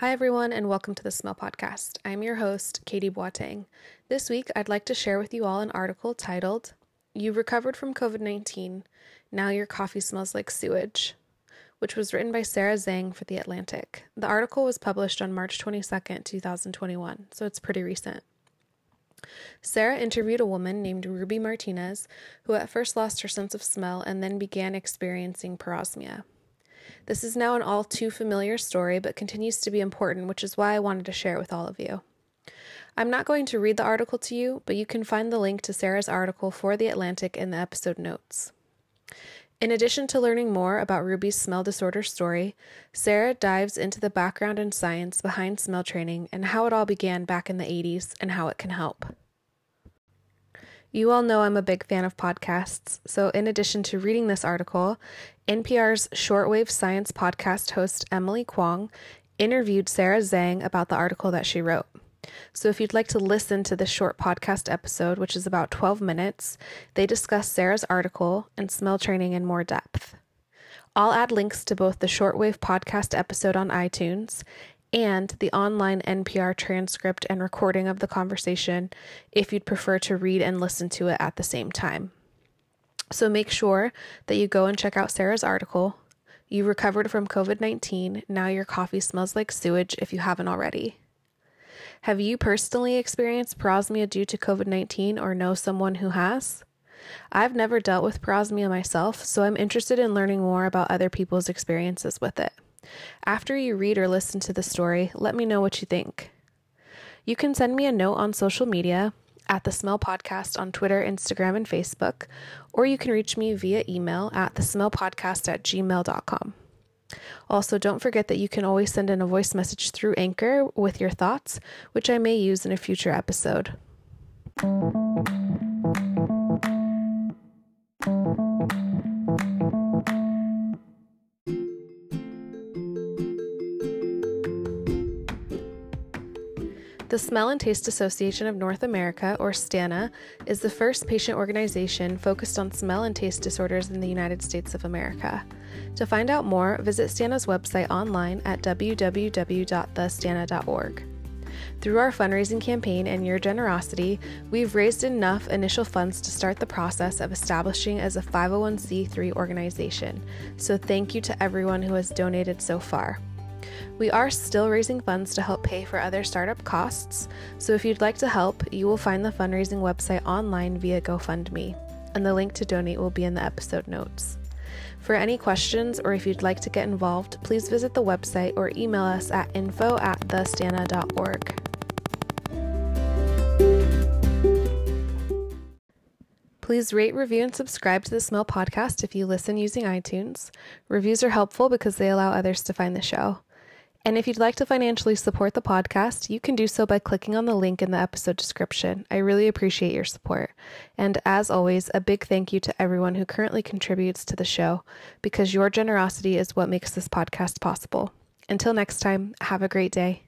Hi, everyone, and welcome to the Smell Podcast. I'm your host, Katie Boateng. This week, I'd like to share with you all an article titled, You Recovered from COVID 19. Now Your Coffee Smells Like Sewage, which was written by Sarah Zhang for The Atlantic. The article was published on March 22nd, 2021, so it's pretty recent. Sarah interviewed a woman named Ruby Martinez, who at first lost her sense of smell and then began experiencing parosmia. This is now an all too familiar story, but continues to be important, which is why I wanted to share it with all of you. I'm not going to read the article to you, but you can find the link to Sarah's article for The Atlantic in the episode notes. In addition to learning more about Ruby's smell disorder story, Sarah dives into the background and science behind smell training and how it all began back in the 80s and how it can help. You all know I'm a big fan of podcasts, so in addition to reading this article, NPR's Shortwave Science podcast host Emily Kwong interviewed Sarah Zhang about the article that she wrote. So if you'd like to listen to this short podcast episode, which is about 12 minutes, they discuss Sarah's article and smell training in more depth. I'll add links to both the shortwave podcast episode on iTunes and the online NPR transcript and recording of the conversation if you'd prefer to read and listen to it at the same time. So make sure that you go and check out Sarah's article. You recovered from COVID 19. Now your coffee smells like sewage if you haven't already. Have you personally experienced parosmia due to COVID 19 or know someone who has? I've never dealt with parosmia myself, so I'm interested in learning more about other people's experiences with it. After you read or listen to the story, let me know what you think. You can send me a note on social media at the Smell Podcast on Twitter, Instagram, and Facebook, or you can reach me via email at the Smell Podcast at gmail.com. Also, don't forget that you can always send in a voice message through Anchor with your thoughts, which I may use in a future episode. The Smell and Taste Association of North America, or STANA, is the first patient organization focused on smell and taste disorders in the United States of America. To find out more, visit STANA's website online at www.thestana.org. Through our fundraising campaign and your generosity, we've raised enough initial funds to start the process of establishing as a 501c3 organization. So, thank you to everyone who has donated so far. We are still raising funds to help pay for other startup costs, so if you'd like to help, you will find the fundraising website online via GoFundMe, and the link to donate will be in the episode notes. For any questions or if you'd like to get involved, please visit the website or email us at info at thestana.org. Please rate, review, and subscribe to the Smell Podcast if you listen using iTunes. Reviews are helpful because they allow others to find the show. And if you'd like to financially support the podcast, you can do so by clicking on the link in the episode description. I really appreciate your support. And as always, a big thank you to everyone who currently contributes to the show because your generosity is what makes this podcast possible. Until next time, have a great day.